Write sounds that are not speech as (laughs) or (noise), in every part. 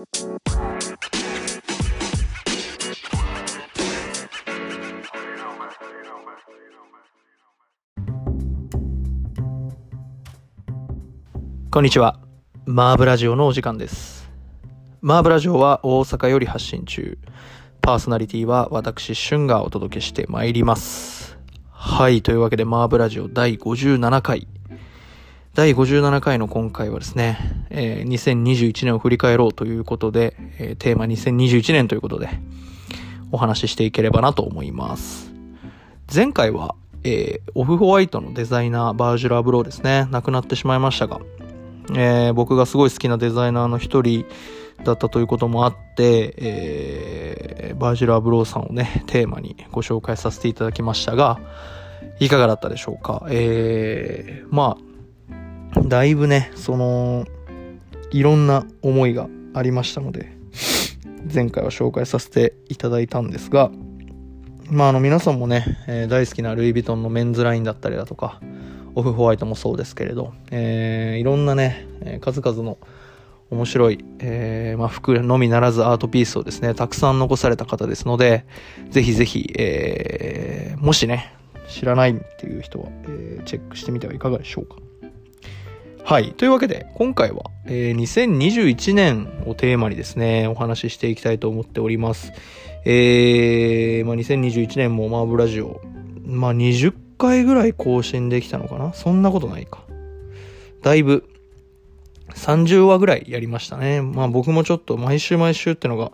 こんにちは。マーブラジオのお時間です。マーブラジオは大阪より発信中。パーソナリティは私、シュンがお届けしてまいります。はい。というわけで、マーブラジオ第57回。第57回の今回はですね、えー2021年を振り返ろうということで、えーテーマ2021年ということで、お話ししていければなと思います。前回は、えー Off-White のデザイナー、ヴァージル・アブローですね、亡くなってしまいましたが、えー僕がすごい好きなデザイナーの一人だったということもあって、えーヴァージル・アブローさんをね、テーマにご紹介させていただきましたが、いかがだったでしょうか？えーまあ、だいぶね、その、いろんな思いがありましたので、前回は紹介させていただいたんですが、まあ、あの皆さんもね、えー大好きなルイ・ヴィトンのメンズラインだったりだとか、オフホワイトもそうですけれど、えーいろんなね、えー数々の面白い、えーまあ、服のみならずアートピースをですね、たくさん残された方ですので、ぜひぜひ、えもしね、知らないっていう人は、えチェックしてみてはいかがでしょうか。はい。というわけで、今回は、えー2021年をテーマにですね、お話ししていきたいと思っております。えー、まあ、2021年もマーブラジオ、まあ、20回ぐらい更新できたのかな？そんなことないか。だいぶ、30話ぐらいやりましたね。まあ僕もちょっと毎週毎週ってのが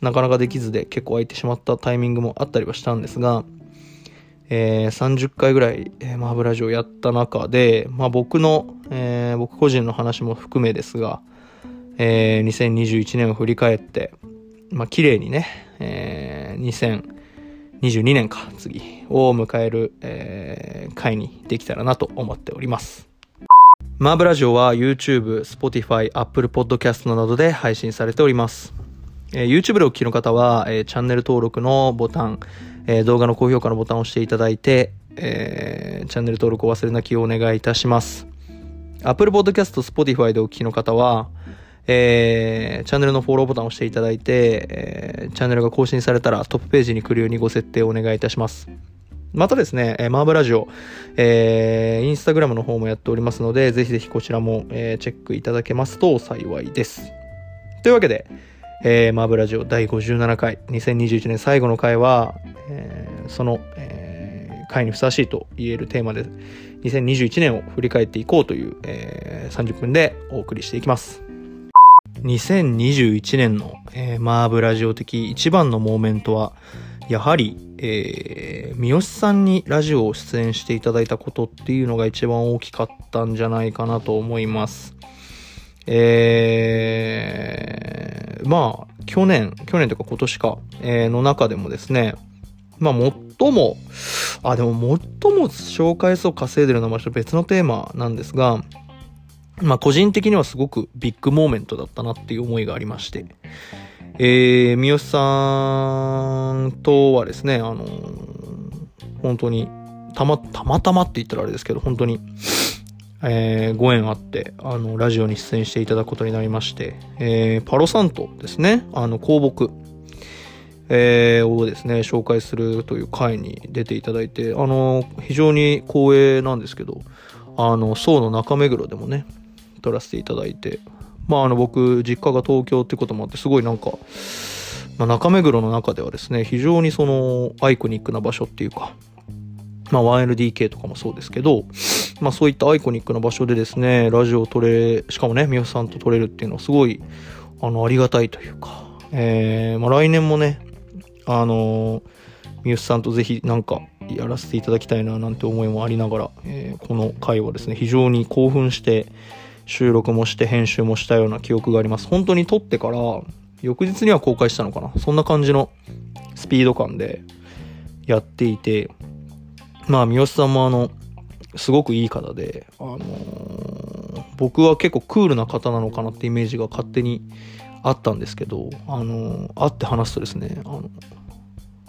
なかなかできずで結構空いてしまったタイミングもあったりはしたんですが、えー30回ぐらい、えーマーブラジオやった中で、まあ僕の、えー僕個人の話も含めですが、えー2021年を振り返って、まあ綺麗にね、えー2022年か、次、を迎える、えー回にできたらなと思っております。マーブラジオは YouTube、Spotify、Apple Podcast などで配信されております。えー YouTube でお聞きの方は、えーチャンネル登録のボタン、えー動画の高評価のボタンを押していただいて、えーチャンネル登録を忘れなきをお願いいたします。Apple Podcast、Spotify でお聞きの方は、えーチャンネルのフォローボタンを押していただいて、えーチャンネルが更新されたらトップページに来るようにご設定をお願いいたします。またですね、えーマーブラジオ、えーインスタグラムの方もやっておりますので、ぜひぜひこちらも、えーチェックいただけますと幸いです。というわけで、えーマーブラジオ第57回、2021年最後の回は、えーその、えー回にふさわしいと言えるテーマで、2021年を振り返っていこうという、えー30分でお送りしていきます。2021年の、えーマーブラジオ的一番のモーメントは、やはり、えー三好さんにラジオを出演していただいたことっていうのが一番大きかったんじゃないかなと思います。えー、まあ、去年、去年というか今年か、えーの中でもですね、まあ、最も、あ、でも最も紹介数を稼いでるのは別のテーマなんですが、まあ、個人的にはすごくビッグモーメントだったなっていう思いがありまして、えー、三好さんとはですね、あのー本当に、たま、たまたまって言ったらあれですけど、本当に、えーご縁あって、あの、ラジオに出演していただくことになりまして、えーパロサントですね、あの、香木、えーをですね、紹介するという回に出ていただいて、あの、非常に光栄なんですけど、あの、宋の中目黒でもね、撮らせていただいて、まあ、あの、僕、実家が東京ってこともあって、すごいなんか、まあ、中目黒の中ではですね、非常にその、アイコニックな場所っていうか、まあ、1LDK とかもそうですけど、まあ、そういったアイコニックな場所でですね、ラジオを撮れ、しかもね、三好さんと撮れるっていうのはすごい、あの、ありがたいというか、えー、まあ、来年もね、あの三好さんとぜひなんかやらせていただきたいななんて思いもありながら、えーこの回はですね、非常に興奮して、収録もして編集もしたような記憶があります。本当に撮ってから、翌日には公開したのかなそんな感じのスピード感でやっていて、まあ、三好さんもあの、すごくいい方で、あのー僕は結構クールな方なのかなってイメージが勝手にあったんですけど、あのー会って話すとですね、あの、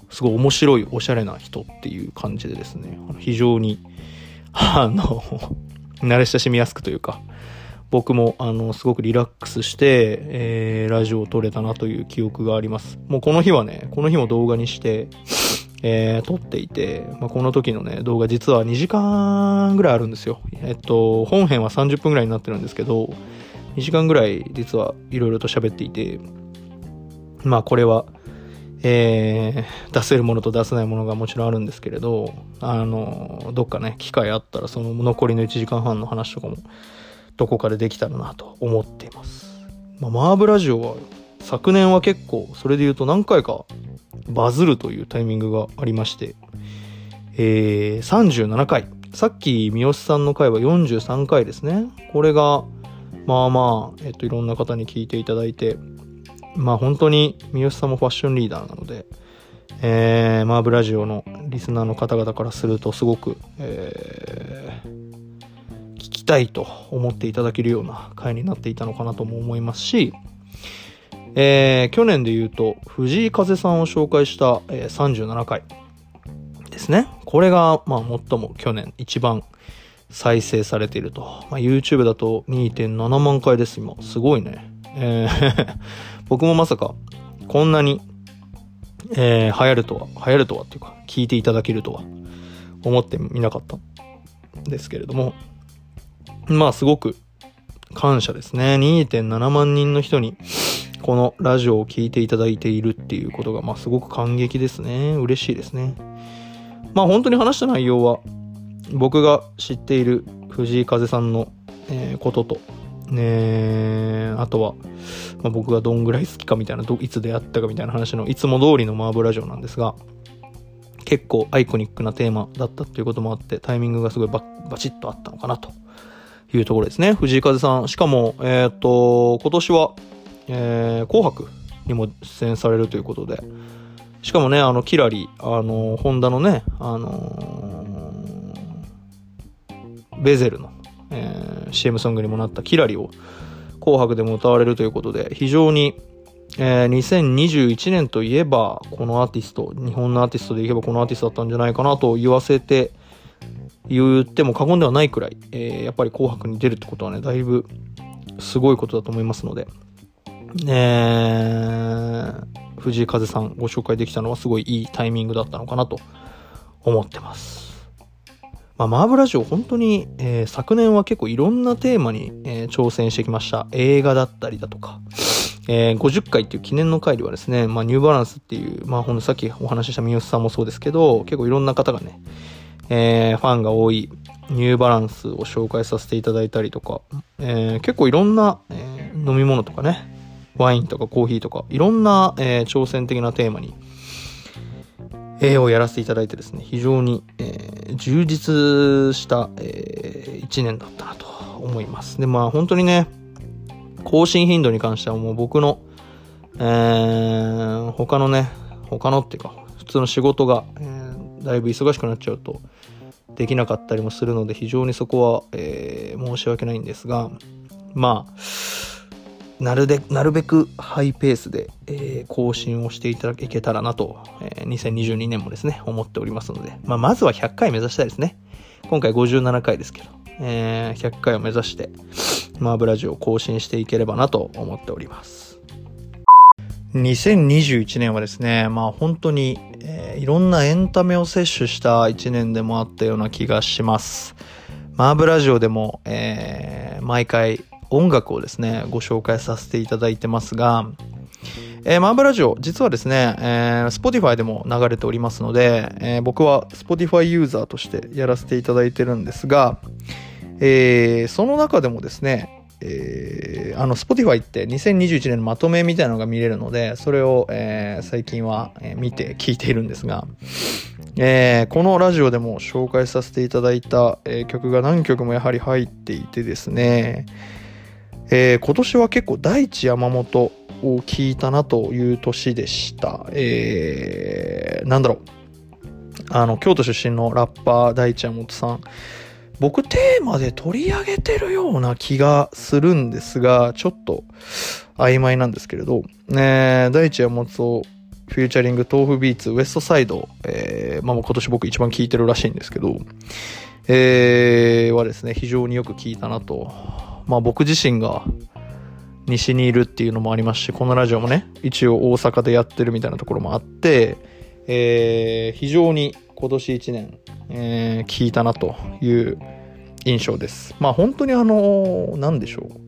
すごい面白いおしゃれな人っていう感じでですね、あの非常に、あの、(laughs) 慣れ親しみやすくというか、僕も、あの、すごくリラックスして、えー、ラジオを撮れたなという記憶があります。もうこの日はね、この日も動画にして、えー、撮っていて、まあ、この時のね、動画実は2時間ぐらいあるんですよ。えっと、本編は30分ぐらいになってるんですけど、2時間ぐらい実はいろいろと喋っていて、まあこれは、えー、出せるものと出せないものがもちろんあるんですけれど、あの、どっかね、機会あったらその残りの1時間半の話とかもどこかでできたらなと思っています。まあ、マーブラジオは昨年は結構それで言うと何回かバズるというタイミングがありまして、えー、37回。さっき三好さんの回は43回ですね。これが、まあまあ、えっと、いろんな方に聞いていただいて、まあ本当に三好さんもファッションリーダーなので、えー、マーブラジオのリスナーの方々からするとすごく、えー、聞きたいと思っていただけるような回になっていたのかなとも思いますし、えー、去年で言うと、藤井風さんを紹介した、えー、37回ですね。これが、まあ、最も去年一番再生されていると。まあ、YouTube だと2.7万回です、今。すごいね。えー (laughs) 僕もまさか、こんなに、えー、流行るとは、流行るとはっていうか、聞いていただけるとは、思ってみなかったんですけれども、まあ、すごく感謝ですね。2.7万人の人に、このラジオを聴いていただいているっていうことが、まあ、すごく感激ですね。嬉しいですね。まあ、本当に話した内容は、僕が知っている藤井風さんの、えー、ことと、ねあとは、まあ、僕がどんぐらい好きかみたいな、どいつ出会ったかみたいな話のいつも通りのマーブラジオなんですが、結構アイコニックなテーマだったっていうこともあって、タイミングがすごいババチッとあったのかなというところですね。藤井風さん。しかも、えっ、ー、と、今年は、えー、紅白にも出演されるということで、しかもね、あの、キラリ、あの、ホンダのね、あのー、ベゼルの、えー、CM ソングにもなったキラリを紅白でも歌われるということで、非常に、えー、2021年といえば、このアーティスト、日本のアーティストでいけばこのアーティストだったんじゃないかなと言わせて、言っても過言ではないくらい、えー、やっぱり紅白に出るってことはね、だいぶすごいことだと思いますので、え、藤井風さんご紹介できたのはすごいいいタイミングだったのかなと思ってます。まあ、マーブラジオ本当に、えー、昨年は結構いろんなテーマに、えー、挑戦してきました。映画だったりだとか、えー、50回っていう記念の回ではですね、まあ、ニューバランスっていう、まあ、ほんとさっきお話しした三好さんもそうですけど、結構いろんな方がね、えー、ファンが多いニューバランスを紹介させていただいたりとか、えー、結構いろんな、えー、飲み物とかね、ワインとかコーヒーとか、いろんな、えー、挑戦的なテーマに、絵をやらせていただいてですね、非常に、えー、充実した、えー、1年だったなと思います。で、まあ本当にね、更新頻度に関してはもう僕の、えー、他のね、他のっていうか、普通の仕事が、えー、だいぶ忙しくなっちゃうと、できなかったりもするので、非常にそこは、えー、申し訳ないんですが、まあ、なるで、なるべくハイペースで、えー、更新をしていただけたらなと、えー、2022年もですね、思っておりますので、まあ、まずは100回目指したいですね。今回57回ですけど、えー、100回を目指して、マーブラジオを更新していければなと思っております。2021年はですね、まあ本当に、えー、いろんなエンタメを摂取した1年でもあったような気がします。マーブラジオでも、えー、毎回音楽をですね、ご紹介させていただいてますが、えー、マーブラジオ、実はですね、えー、Spotify でも流れておりますので、えー、僕は Spotify ユーザーとしてやらせていただいてるんですが、えー、その中でもですね、えー、あの、Spotify って2021年のまとめみたいなのが見れるので、それを、えー、最近は、見て聞いているんですが、えー、このラジオでも紹介させていただいた、えー、曲が何曲もやはり入っていてですね、えー、今年は結構大地山本を聞いたなという年でした。えー、なんだろう。あの、京都出身のラッパー大地山本さん。僕テーマで取り上げてるような気がするんですが、ちょっと曖昧なんですけれど、ね、大地山本フューチャリング豆腐ビーツウエストサイド、えー、まあ今年僕一番聴いてるらしいんですけど、えー、はですね、非常によく聞いたなとまあ僕自身が西にいるっていうのもありますし、このラジオもね、一応大阪でやってるみたいなところもあって、えー、非常に今年1年、えー、聞いたなという印象です。まあ本当にあの、なんでしょう。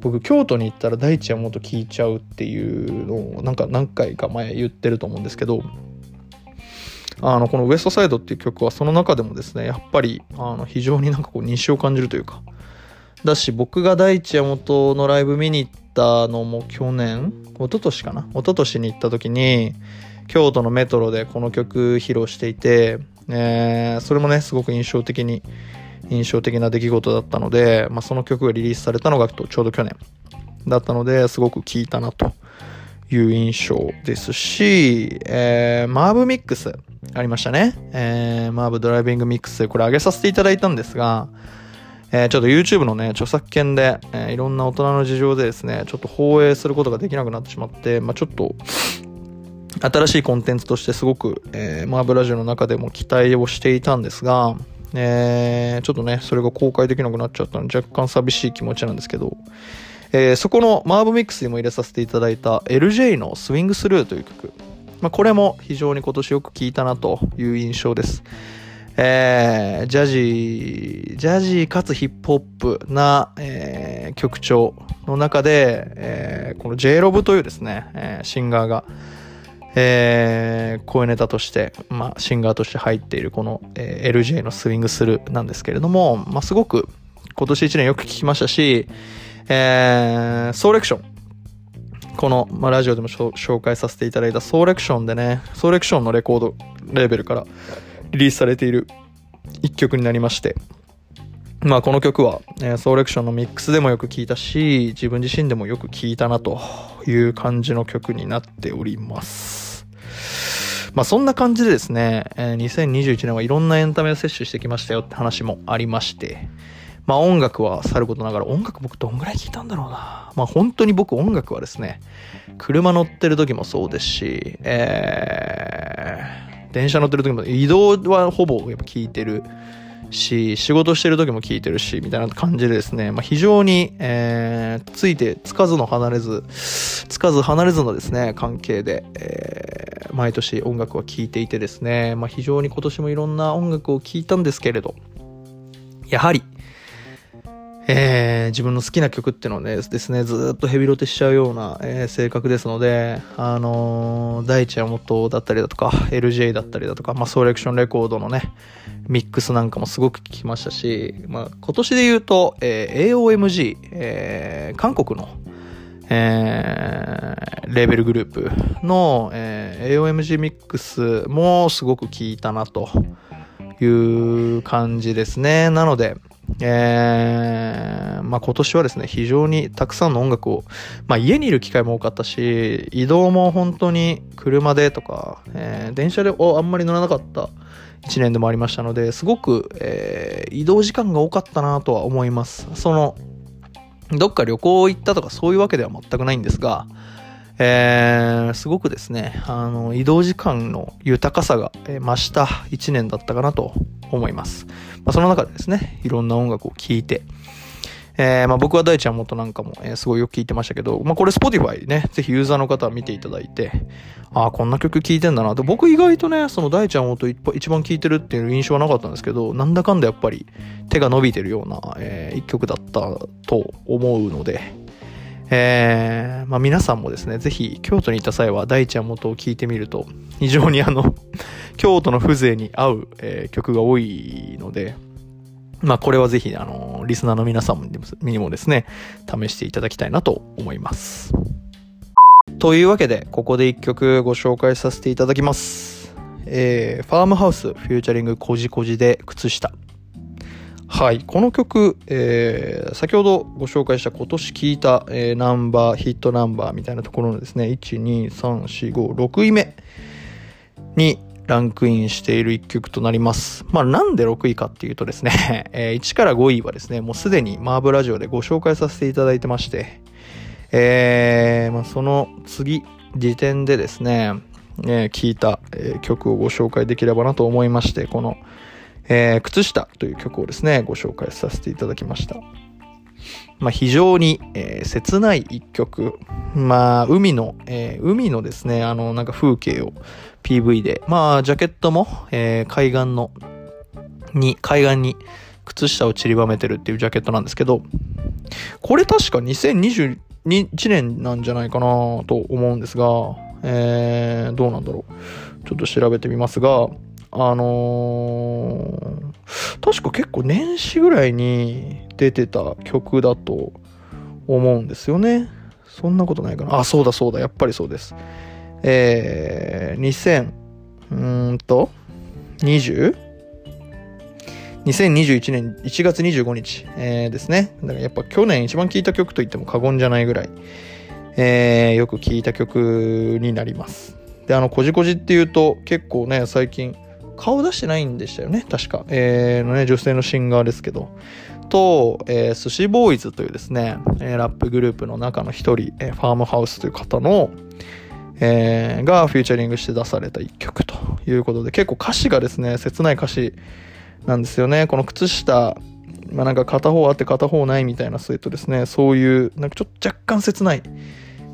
僕、京都に行ったら大地はもっと聞いちゃうっていうのを、なんか何回か前言ってると思うんですけど、あの、このウエストサイドっていう曲はその中でもですね、やっぱり、あの、非常になんかこう、西を感じるというか、だし、僕が大地山本のライブ見に行ったのも去年一昨年かな？一昨年に行った時に、京都のメトロでこの曲披露していて、えー、それもね、すごく印象的に、印象的な出来事だったので、まあ、その曲がリリースされたのがちょうど去年だったので、すごく聴いたなという印象ですし、えー、マーブミックスありましたね。えー、マーブドライビングミックスこれ上げさせていただいたんですが、えー、ちょっと YouTube のね、著作権で、えー、いろんな大人の事情でですね、ちょっと放映することができなくなってしまって、まあ、ちょっと、新しいコンテンツとしてすごく、えー、マーブラジオの中でも期待をしていたんですが、えー、ちょっとね、それが公開できなくなっちゃったので若干寂しい気持ちなんですけど、えー、そこのマーブミックスにも入れさせていただいた LJ のスウィングスルーという曲。まあ、これも非常に今年よく聴いたなという印象です。えー、ジャジー、ジャジーかつヒップホップな、えー、曲調の中で、えー、この J ロブというですね、えー、シンガーが、えー、声ネタとして、まあ、シンガーとして入っているこの、えー、LJ のスイングスルーなんですけれども、まあ、すごく今年1年よく聞きましたし、えー、ソーレクション。この、まあ、ラジオでも紹介させていただいたソーレクションでね、ソーレクションのレコードレーベルからリリースされている一曲になりまして、まあこの曲は、え、ソーレクションのミックスでもよく聴いたし、自分自身でもよく聴いたなという感じの曲になっております。まあそんな感じでですね、え、2021年はいろんなエンタメを摂取してきましたよって話もありまして、まあ音楽はさることながら、音楽僕どんぐらい聴いたんだろうな。まあ本当に僕音楽はですね、車乗ってる時もそうですし、えー、電車乗ってる時も移動はほぼやっぱ聞いてるし、仕事してる時も聞いてるし、みたいな感じでですね、まあ非常に、えー、ついてつかずの離れず、つかず離れずのですね、関係で、えー、毎年音楽は聴いていてですね、まあ非常に今年もいろんな音楽を聴いたんですけれど、やはり、えー、自分の好きな曲っていうのをね、ですね、ずっとヘビロテしちゃうような、えー、性格ですので、あのー、大地山本だったりだとか、LJ だったりだとか、まあ、ソーレクションレコードのね、ミックスなんかもすごく聞きましたし、まあ、今年で言うと、えー、AOMG、えー、韓国の、えー、レーベルグループの、えー、AOMG ミックスもすごく聞いたなという感じですね。なので、えー、まあ今年はですね、非常にたくさんの音楽を、まあ家にいる機会も多かったし、移動も本当に車でとか、えー、電車であんまり乗らなかった1年でもありましたので、すごく、えー、移動時間が多かったなとは思います。その、どっか旅行行ったとかそういうわけでは全くないんですが、えー、すごくですね、あの、移動時間の豊かさが増した1年だったかなと思います。まあ、その中でですね、いろんな音楽を聴いて、えー、まあ僕は大ちゃん元なんかも、えー、すごいよく聴いてましたけど、まあこれ Spotify ね、ぜひユーザーの方は見ていただいて、ああ、こんな曲聴いてんだなと、僕意外とね、その大ちゃん元一番聴いてるっていう印象はなかったんですけど、なんだかんだやっぱり手が伸びてるような、えー、一曲だったと思うので、えー、まあ皆さんもですね、ぜひ京都に行った際は大ちゃん元を聴いてみると、非常にあの (laughs) 京都の風情に合う、えー、曲が多いので、まあこれはぜひ、あの、リスナーの皆さんにもですね、試していただきたいなと思います。というわけで、ここで一曲ご紹介させていただきます。えー、ファームハウスフューチャリングこじこじで靴下。はい。この曲、えー、先ほどご紹介した今年聴いた、えー、ナンバー、ヒットナンバーみたいなところのですね、1、2、3、4、5、6位目にランクインしている一曲となります。まあなんで6位かっていうとですね、(laughs) えー、1から5位はですね、もうすでにマーブラジオでご紹介させていただいてまして、えー、まあその次、時点でですね、えー、いた、えー、曲をご紹介できればなと思いまして、この、えー、靴下という曲をですね、ご紹介させていただきました。まあ、非常に、えー、切ない一曲。まあ、海の、えー、海のですね、あの、なんか風景を PV で、まあ、ジャケットも、えー、海岸の、に、海岸に靴下を散りばめてるっていうジャケットなんですけど、これ確か2021年なんじゃないかなと思うんですが、えー、どうなんだろう。ちょっと調べてみますが、あのー、確か結構年始ぐらいに出てた曲だと思うんですよね。そんなことないかな。あ、そうだそうだ、やっぱりそうです。えー、2000、うんと、20? 2021年1月25日、えー、ですね。だからやっぱ去年一番聴いた曲と言っても過言じゃないぐらい、えー、よく聴いた曲になります。で、あの、こじこじっていうと結構ね、最近顔出してないんでしたよね、確か。えー、のね、女性のシンガーですけど。と、えー、寿司ボーイズというですね、えー、ラップグループの中の一人、えー、ファームハウスという方の、えー、がフューチャリングして出された一曲ということで、結構歌詞がですね、切ない歌詞なんですよね。この靴下、まあなんか片方あって片方ないみたいなスウェットですね、そういう、なんかちょっと若干切ない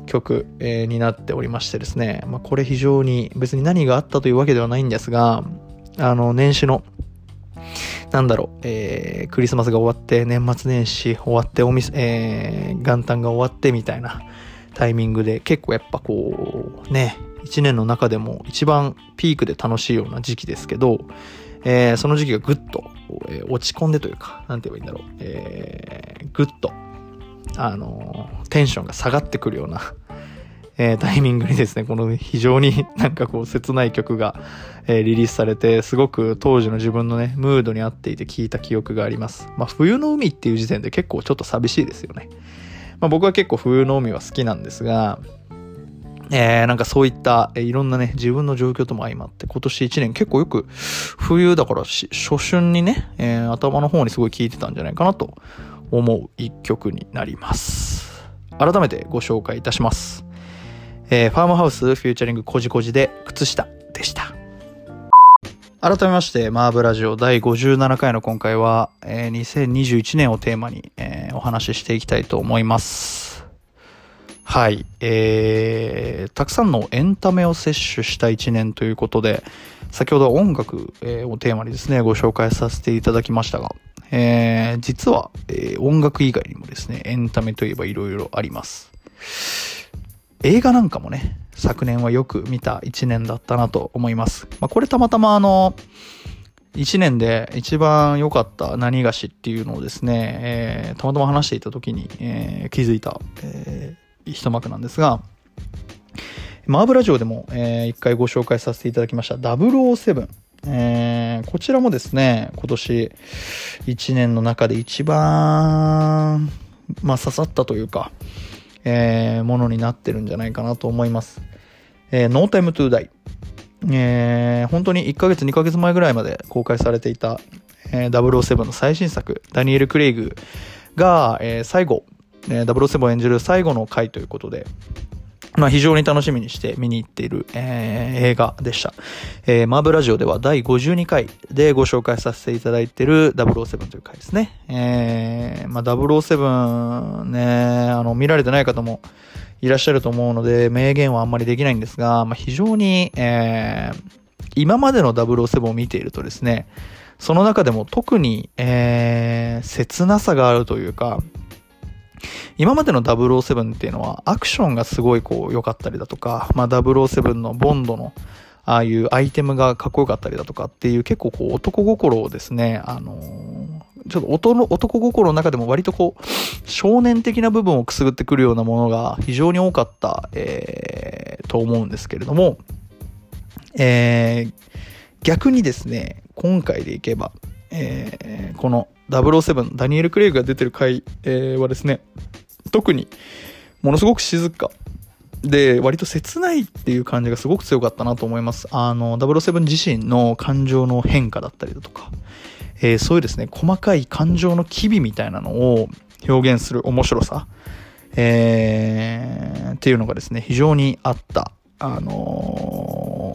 曲、えー、になっておりましてですね、まあこれ非常に別に何があったというわけではないんですが、あの、年始の、なんだろう、えー、クリスマスが終わって、年末年始終わって、おみえー、元旦が終わってみたいなタイミングで、結構やっぱこう、ね、一年の中でも一番ピークで楽しいような時期ですけど、えー、その時期がぐっと、えー、落ち込んでというか、なんて言えばいいんだろう、えー、ぐっと、あの、テンションが下がってくるようなえー、タイミングにですね、この非常に (laughs) なんかこう切ない曲が、えー、リリースされて、すごく当時の自分のね、ムードに合っていて聴いた記憶があります。まあ冬の海っていう時点で結構ちょっと寂しいですよね。まあ僕は結構冬の海は好きなんですが、えー、なんかそういった、えー、いろんなね、自分の状況とも相まって、今年1年結構よく、冬だから初春にね、えー、頭の方にすごい聴いてたんじゃないかなと思う一曲になります。改めてご紹介いたします。えー、ファームハウスフューチャリングこじこじで靴下でした。改めまして、マーブラジオ第57回の今回は、えー、2021年をテーマに、えー、お話ししていきたいと思います。はい。えー、たくさんのエンタメを摂取した1年ということで、先ほど音楽、え、をテーマにですね、ご紹介させていただきましたが、えー、実は、えー、音楽以外にもですね、エンタメといえば色々あります。映画なんかもね、昨年はよく見た一年だったなと思います。まあ、これたまたまあの、一年で一番良かった何がしっていうのをですね、えー、たまたま話していた時に、えー、気づいた、えー、一幕なんですが、マーブラジオでも、えー、一回ご紹介させていただきました007。えー、こちらもですね、今年一年の中で一番、まあ刺さったというか、えー、ものになってるんじゃないかなと思います。えー、No Time to Die。えー、本当に1ヶ月2ヶ月前ぐらいまで公開されていた、えー、007の最新作、ダニエル・クレイグが、えー、最後、えー、007を演じる最後の回ということで、まあ、非常に楽しみにして見に行っている、えー、映画でした。えー、マーブラジオでは第52回でご紹介させていただいている007という回ですね。えー、まあ、007ね、あの、見られてない方もいらっしゃると思うので、明言はあんまりできないんですが、まあ、非常に、えー、今までの007を見ているとですね、その中でも特に、えー、切なさがあるというか、今までの007っていうのはアクションがすごいこう良かったりだとか、まあ、007のボンドのああいうアイテムがかっこよかったりだとかっていう結構こう男心をですね、あのー、ちょっと男男心の中でも割とこう少年的な部分をくすぐってくるようなものが非常に多かった、えー、と思うんですけれども、えー、逆にですね、今回でいけば、えー、この007、ダニエル・クレイグが出てる回、えー、はですね、特にものすごく静か。で、割と切ないっていう感じがすごく強かったなと思います。あの、007自身の感情の変化だったりだとか、えー、そういうですね、細かい感情の機微みたいなのを表現する面白さ、えー、っていうのがですね、非常にあった、あの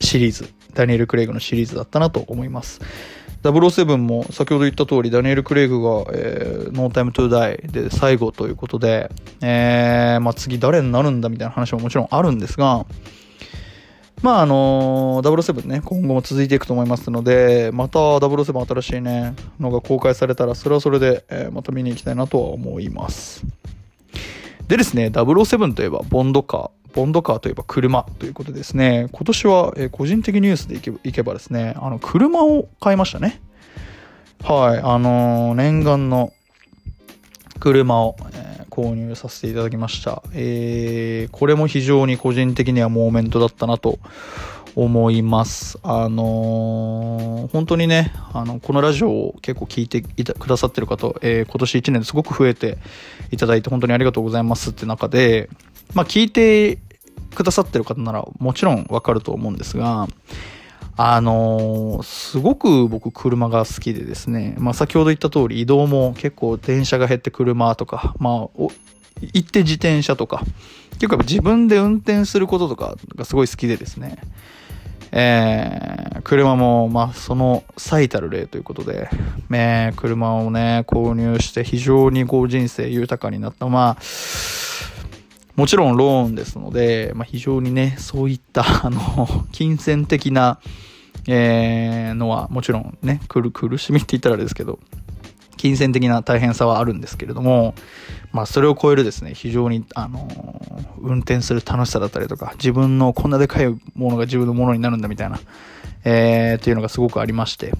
ー、シリーズ、ダニエル・クレイグのシリーズだったなと思います。007も先ほど言った通りダニエル・クレイグが、えー、No Time to Die で最後ということで、えー、まあ、次誰になるんだみたいな話ももちろんあるんですが、まああのー、007ね、今後も続いていくと思いますので、また007新しいね、のが公開されたら、それはそれで、えー、また見に行きたいなとは思います。でですね、007といえば、ボンドカー。ボンドカーといえば車ということですね、今年は、え、個人的ニュースでいけいけばですね、あの、車を買いましたね。はい、あのー、念願の車を、えー、購入させていただきました。えー、これも非常に個人的にはモーメントだったなと思います。あのー、本当にね、あの、このラジオを結構聞いてくださってる方、えー、今年1年ですごく増えていただいて本当にありがとうございますって中で、まあ聞いてくださってる方ならもちろんわかると思うんですが、あのー、すごく僕車が好きでですね、まあ先ほど言った通り移動も結構電車が減って車とか、まあ、行って自転車とか、結構自分で運転することとかがすごい好きでですね、えー、車も、まあ、その最たる例ということで、えー、車をね、購入して非常にこう人生豊かになった。まあ、もちろんローンですので、まあ、非常にね、そういった、(laughs) あの、金銭的な、えー、のはもちろんね、苦苦しみって言ったらあれですけど、金銭的な大変さはあるんですけれども、まあそれを超えるですね、非常に、あの運転する楽しさだったりとか、自分のこんなでかいものが自分のものになるんだみたいな、えー、っていうのがすごくありまして、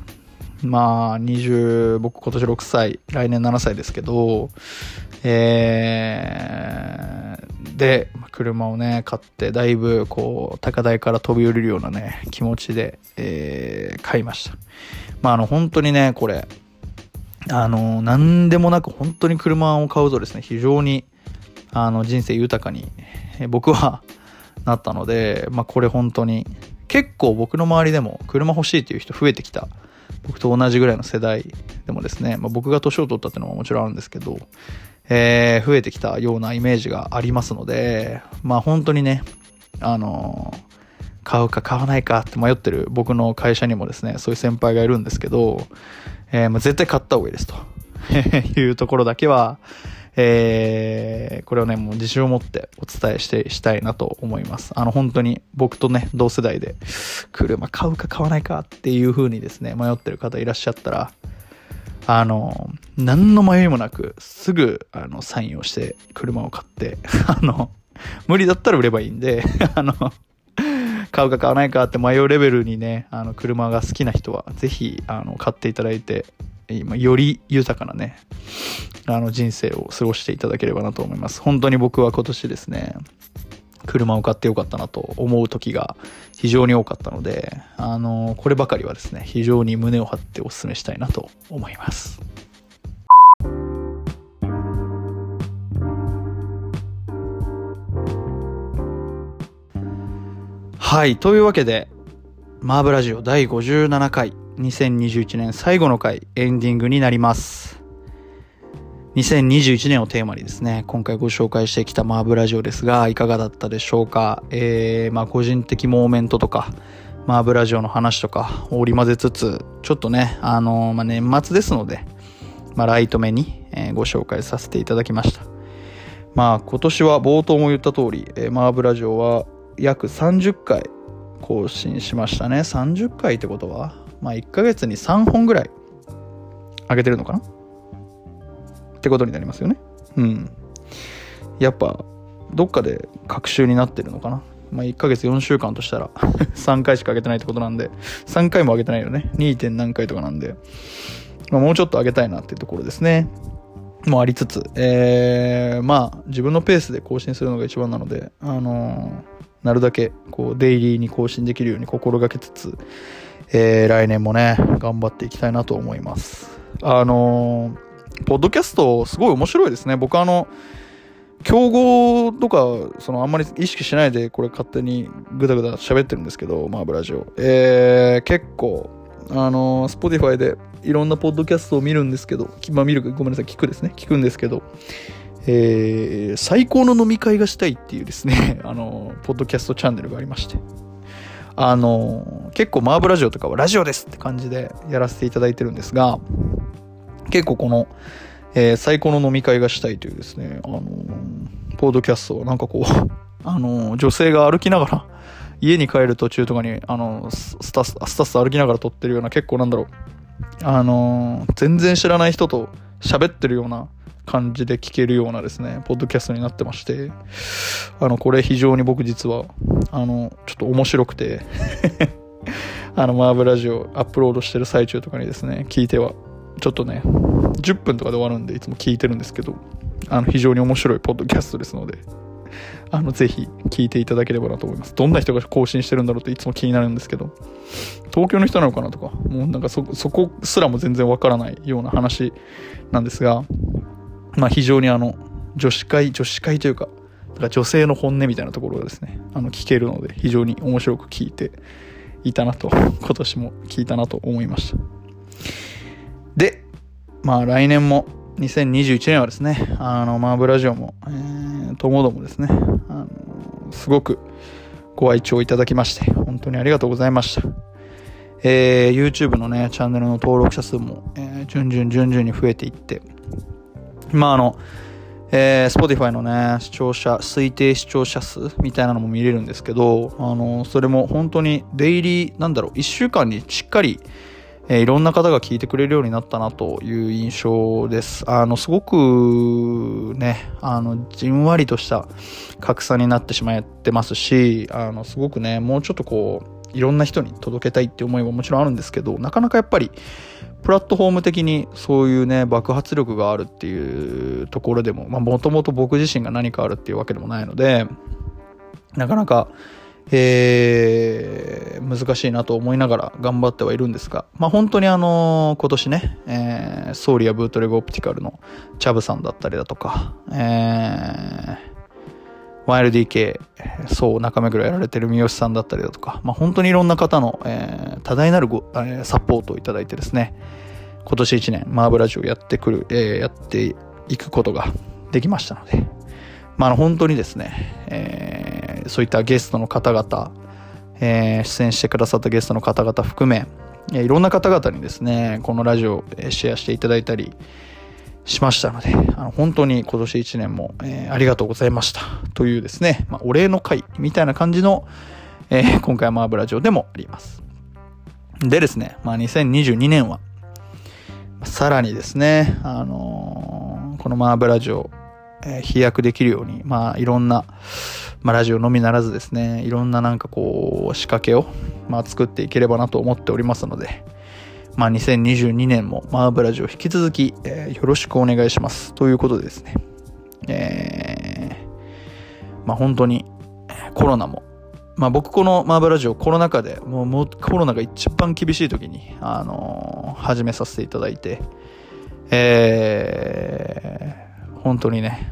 まあ、20、僕今年6歳、来年7歳ですけど、えー、で、車をね、買って、だいぶ、こう、高台から飛び降りるようなね、気持ちで、えー、買いました。まあ、あの、本当にね、これ、あの、なんでもなく本当に車を買うとですね、非常に、あの、人生豊かに、僕はなったので、まあ、これ本当に、結構僕の周りでも車欲しいっていう人増えてきた僕と同じぐらいの世代でもですね、まあ、僕が年を取ったっていうのももちろんあるんですけど、えー、増えてきたようなイメージがありますので、まあ本当にね、あのー、買うか買わないかって迷ってる僕の会社にもですね、そういう先輩がいるんですけど、えー、まあ、絶対買った方がいいですと (laughs) いうところだけは、えー、これをね、もう自信を持ってお伝えしてしたいなと思います。あの、本当に僕とね、同世代で、車買うか買わないかっていう風にですね、迷ってる方いらっしゃったら、あの、何の迷いもなく、すぐ、あの、サインをして車を買って、(laughs) あの、無理だったら売ればいいんで、(laughs) あの、買うか買わないかって迷うレベルにね、あの、車が好きな人は、ぜひ、あの、買っていただいて、今、より豊かなね、あの人生を過ごしていただければなと思います。本当に僕は今年ですね、車を買ってよかったなと思う時が非常に多かったので、あの、こればかりはですね、非常に胸を張ってお勧めしたいなと思います。はい、というわけで、マーブラジオ第57回2021年最後の回エンディングになります。2021年をテーマにですね、今回ご紹介してきたマーブラジオですが、いかがだったでしょうか？えー、まあ個人的モーメントとか、マーブラジオの話とか織り交ぜつつ、ちょっとね、あのー、まあ年末ですので、まあライト目に、えー、ご紹介させていただきました。まあ今年は冒頭も言った通り、えー、マーブラジオは約30回更新しましたね。30回ってことはまあ1ヶ月に3本ぐらい上げてるのかな？ってことになりますよね。うん。やっぱ、どっかで隔週になってるのかな？まあ1ヶ月4週間としたら (laughs) 3回しか上げてないってことなんで、3回も上げてないよね。2. 点何回とかなんで、まあ、もうちょっと上げたいなっていうところですね。もありつつ、えー、まあ自分のペースで更新するのが一番なので、あのー、なるだけこうデイリーに更新できるように心がけつつ、えー、来年もね、頑張っていきたいなと思います。あのー、ポッドキャストすごい面白いですね。僕あの、競合とか、そのあんまり意識しないでこれ勝手にぐだぐだ喋ってるんですけど、マーブラジオ。えー、結構、あのー、Spotify でいろんなポッドキャストを見るんですけど、まあ見る、ごめんなさい、聞くですね。聞くんですけど、えー、最高の飲み会がしたいっていうですね、(laughs) あの、ポッドキャストチャンネルがありまして。あの、結構マーブラジオとかはラジオですって感じでやらせていただいてるんですが、結構この、えー、最高の飲み会がしたいというですね、あの、ポードキャストはなんかこう (laughs) あの、女性が歩きながら、家に帰る途中とかに、あのスタス、スタスタ歩きながら撮ってるような結構なんだろう、あの全然知らない人と喋ってるような感じで聞けるようなですね、ポッドキャストになってまして、あの、これ非常に僕実は、あの、ちょっと面白くて (laughs) あの、マーブラジオアップロードしてる最中とかにですね、聞いては、ちょっとね、10分とかで終わるんで、いつも聞いてるんですけど、あの、非常に面白いポッドキャストですので、あの、ぜひ聞いていただければなと思います。どんな人が更新してるんだろうっていつも気になるんですけど、東京の人なのかなとか、もうなんかそ、そこすらも全然わからないような話なんですが、まあ非常にあの、女子会、女子会というか、だから女性の本音みたいなところがですね、あの、聞けるので、非常に面白く聞いていたなと、今年も聞いたなと思いました。で、まあ来年も、2021年はですね、あの、マーブラジオも、えー、ともどもですね、あの、すごくご愛聴いただきまして、本当にありがとうございました。えー、YouTube のね、チャンネルの登録者数も、えー、順々順々に増えていって、まああの、えー、Spotify のね、視聴者、推定視聴者数みたいなのも見れるんですけど、あの、それも本当にデイリー、なんだろう、1週間にしっかり、えー、いろんな方が聞いてくれるようになったなという印象です。あの、すごくね、あの、じんわりとした格差になってしまってますし、あの、すごくね、もうちょっとこう、いろんな人に届けたいって思いはもちろんあるんですけど、なかなかやっぱり、プラットフォーム的にそういうね、爆発力があるっていうところでも、もともと僕自身が何かあるっていうわけでもないので、なかなか、えー、難しいなと思いながら頑張ってはいるんですが、まあ本当にあの、今年ね、えー、ソーリアブートレグオプティカルのチャブさんだったりだとか、えー、YLDK、そう、中目黒やられてる三好さんだったりだとか、まあ本当にいろんな方の、えー、多大なるご、えー、サポートをいただいてですね、今年1年、マーブラジオやってくる、えー、やっていくことができましたので、まあ、あ本当にですね、えー、そういったゲストの方々、えー、出演してくださったゲストの方々含め、いろんな方々にですね、このラジオをシェアしていただいたりしましたので、あの本当に今年1年も、えー、ありがとうございましたというですね、まあ、お礼の会みたいな感じの、えー、今回はマーブラジオでもあります。でですね、まあ、2022年は、さらにですね、あのー、このマーブラジオ、えー、飛躍できるように、まあ、いろんな、まあ、ラジオのみならずですね、いろんななんかこう、仕掛けを、まあ、作っていければなと思っておりますので、まあ、2022年もマーブラジオ引き続き、えー、よろしくお願いします。ということでですね、えー、まあ、本当にコロナもまあ僕このマーブラジオコロナ禍でもうもコロナが一番厳しい時に、あのー、始めさせていただいて、えー、本当にね、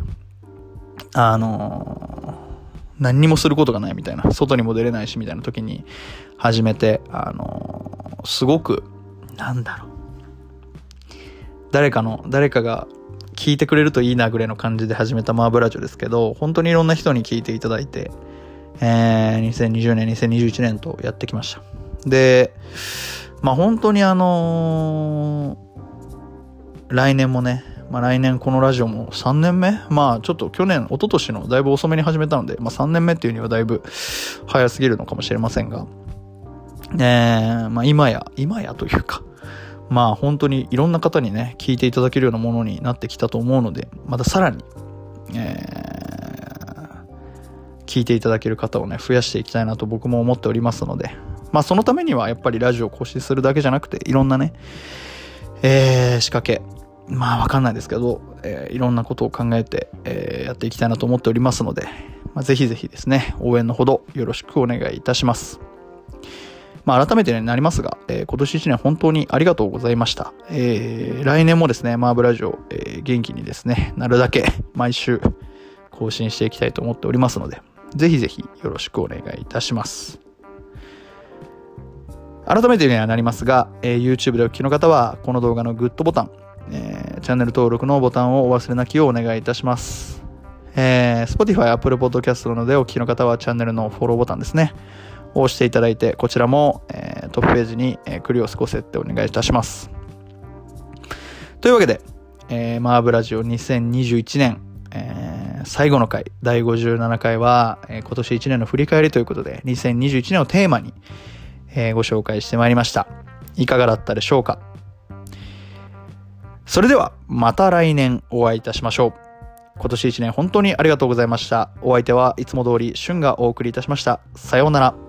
あのー、何にもすることがないみたいな、外にも出れないしみたいな時に始めて、あの、すごく、なんだろう。誰かの、誰かが聞いてくれるといいなぐらいの感じで始めたマーブラジオですけど、本当にいろんな人に聞いていただいて、えー、2020年、2021年とやってきました。で、まあ本当にあのー、来年もね、まあ来年このラジオも3年目？まあちょっと去年、一昨年のだいぶ遅めに始めたので、まあ3年目っていうにはだいぶ早すぎるのかもしれませんが、え、まあ今や、今やというか、まあ本当にいろんな方にね、聞いていただけるようなものになってきたと思うので、またさらに、えー聞いていただける方をね、増やしていきたいなと僕も思っておりますので、まあそのためにはやっぱりラジオを更新するだけじゃなくて、いろんなね、えー、仕掛け、まあわかんないですけど、えー、いろんなことを考えて、えー、やっていきたいなと思っておりますので、まあ、ぜひぜひですね、応援のほどよろしくお願いいたします。まあ、改めてになりますが、えー、今年1年本当にありがとうございました。えー、来年もですね、マーブラジオ、えー、元気にですね、なるだけ毎週更新していきたいと思っておりますので、ぜひぜひよろしくお願いいたします。改めてにはなりますが、えー、YouTube でお聞きの方は、この動画のグッドボタン、えー、チャンネル登録のボタンをお忘れなきをお願いいたします。えー、Spotify、Apple Podcast などでお聞きの方は、チャンネルのフォローボタンですね。押していただいて、こちらも、えー、トップページに、えー、クリオスご設定お願いいたします。というわけで、えー、マーブラジオ2021年、えー、最後の回、第57回は、えー、今年1年の振り返りということで、2021年をテーマに、えー、ご紹介してまいりました。いかがだったでしょうか？それでは、また来年お会いいたしましょう。今年1年本当にありがとうございました。お相手はいつも通り、春がお送りいたしました。さようなら。